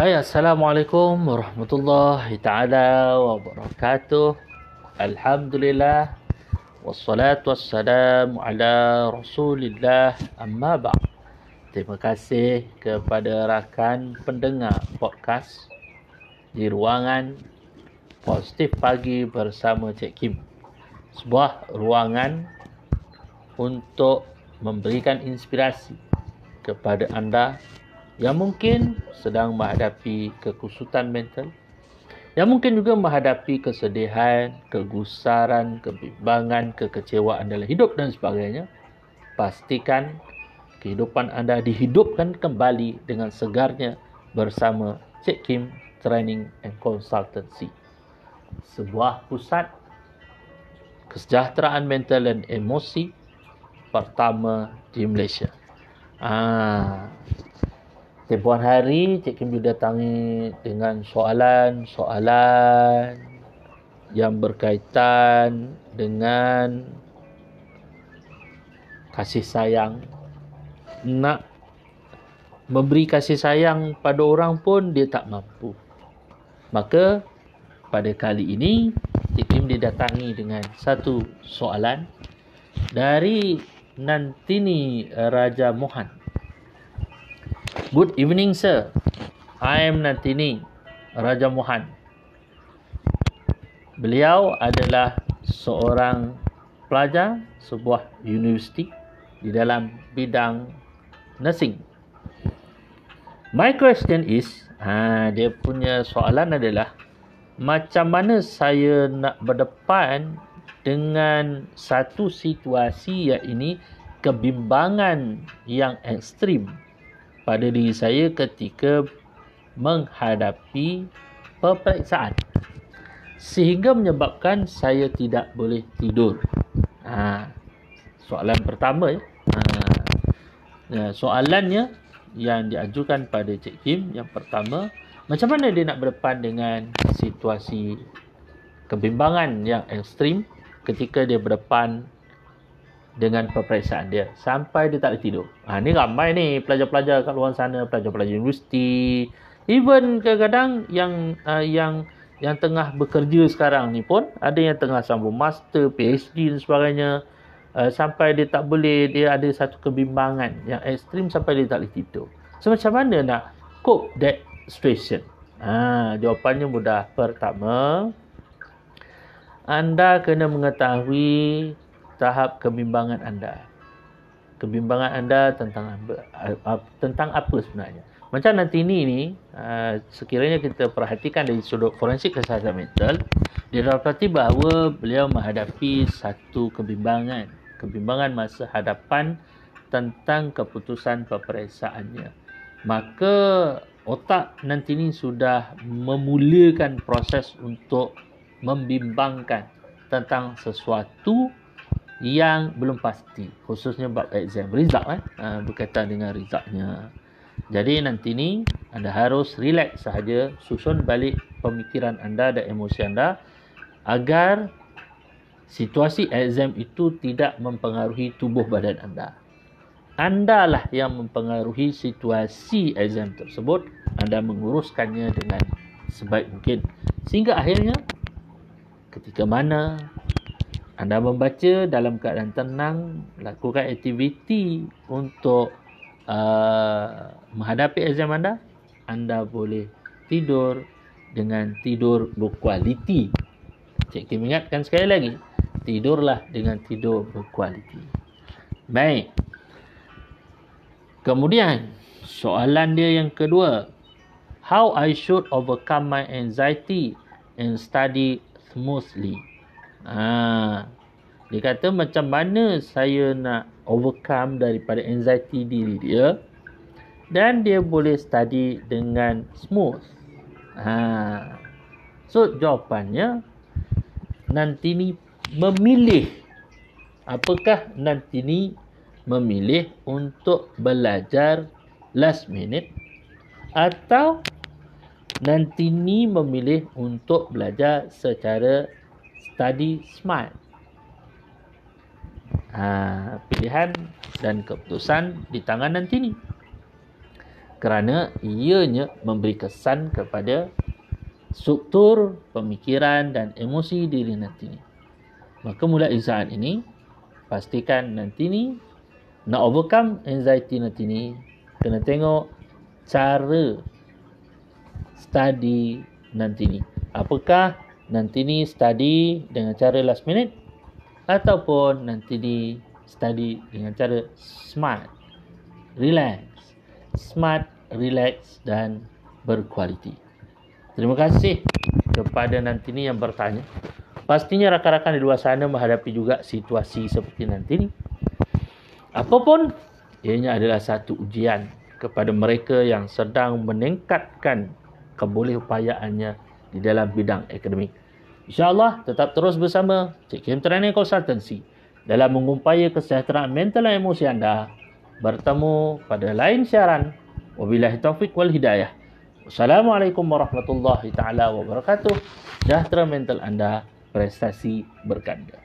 Hai, Assalamualaikum warahmatullahi taala wabarakatuh. Alhamdulillah wassalatu wassalamu ala Rasulillah amma ba'd. Terima kasih kepada rakan pendengar podcast di ruangan Positif Pagi bersama Cik Kim. Sebuah ruangan untuk memberikan inspirasi kepada anda yang mungkin sedang menghadapi kekusutan mental, yang mungkin juga menghadapi kesedihan, kegusaran, kebimbangan, kekecewaan dalam hidup dan sebagainya. Pastikan kehidupan anda dihidupkan kembali dengan segarnya bersama Cik Kim Training and Consultancy. Sebuah pusat kesejahteraan mental dan emosi pertama di Malaysia. Ah, tempohan hari Cik Kim datangi dengan soalan-soalan yang berkaitan dengan kasih sayang. Nak memberi kasih sayang pada orang pun dia tak mampu. Maka pada kali ini Cik Kim didatangi dengan satu soalan dari Nantini Raja Mohan. Good evening, sir. I am Nantini Raja Mohan. Beliau adalah seorang pelajar sebuah universiti di dalam bidang nursing. My question is, ha, dia punya soalan adalah macam mana saya nak berdepan dengan satu situasi yang ini kebimbangan yang ekstrim pada diri saya ketika menghadapi peperiksaan sehingga menyebabkan saya tidak boleh tidur. Ha, soalan pertama ya. Ha, ya, soalannya yang diajukan pada Cik Kim yang pertama, macam mana dia nak berdepan dengan situasi kebimbangan yang ekstrim ketika dia berdepan dengan peperiksaan dia sampai dia tak boleh tidur. Ha ni ramai ni pelajar-pelajar kat luar sana, pelajar-pelajar universiti, even kadang-kadang yang uh, yang yang tengah bekerja sekarang ni pun ada yang tengah sambung master, PhD dan sebagainya uh, sampai dia tak boleh dia ada satu kebimbangan yang ekstrim sampai dia tak boleh tidur. So macam mana nak cope that situation? Ha, jawapannya mudah. Pertama, anda kena mengetahui tahap kebimbangan anda. Kebimbangan anda tentang tentang apa sebenarnya. Macam nanti ini ni, uh, sekiranya kita perhatikan dari sudut forensik kesihatan mental, dia dapati bahawa beliau menghadapi satu kebimbangan. Kebimbangan masa hadapan tentang keputusan peperiksaannya. Maka otak nanti ini sudah memulakan proses untuk membimbangkan tentang sesuatu yang belum pasti khususnya bab exam. Result eh? Uh, berkaitan dengan resultnya. Jadi nanti ni anda harus relax sahaja susun balik pemikiran anda dan emosi anda agar situasi exam itu tidak mempengaruhi tubuh badan anda. Anda lah yang mempengaruhi situasi exam tersebut anda menguruskannya dengan sebaik mungkin. Sehingga akhirnya ketika mana anda membaca dalam keadaan tenang, lakukan aktiviti untuk uh, menghadapi exam anda, anda boleh tidur dengan tidur berkualiti. Cik Kim ingatkan sekali lagi, tidurlah dengan tidur berkualiti. Baik. Kemudian, soalan dia yang kedua. How I should overcome my anxiety and study smoothly? Ha, dia kata macam mana saya nak overcome daripada anxiety diri dia dan dia boleh study dengan smooth. Ha. So jawapannya nanti ni memilih apakah nanti ni memilih untuk belajar last minute atau nanti ni memilih untuk belajar secara study smart. Ha, pilihan dan keputusan di tangan nanti ni. kerana ianya memberi kesan kepada struktur pemikiran dan emosi diri nanti ni. Maka mulai saat ini pastikan nanti ni nak overcome anxiety nanti ni kena tengok cara study nanti ni. Apakah nanti ni study dengan cara last minute ataupun nanti ni study dengan cara smart, relax, smart, relax dan berkualiti. Terima kasih kepada nanti ni yang bertanya. Pastinya rakan-rakan di luar sana menghadapi juga situasi seperti nanti ni. Apapun, ianya adalah satu ujian kepada mereka yang sedang meningkatkan kebolehupayaannya di dalam bidang akademik. InsyaAllah tetap terus bersama Cik Kim Training Consultancy dalam mengupaya kesejahteraan mental dan emosi anda. Bertemu pada lain siaran. Wabillahi taufiq wal hidayah. Assalamualaikum warahmatullahi taala wabarakatuh. Sejahtera mental anda, prestasi berganda.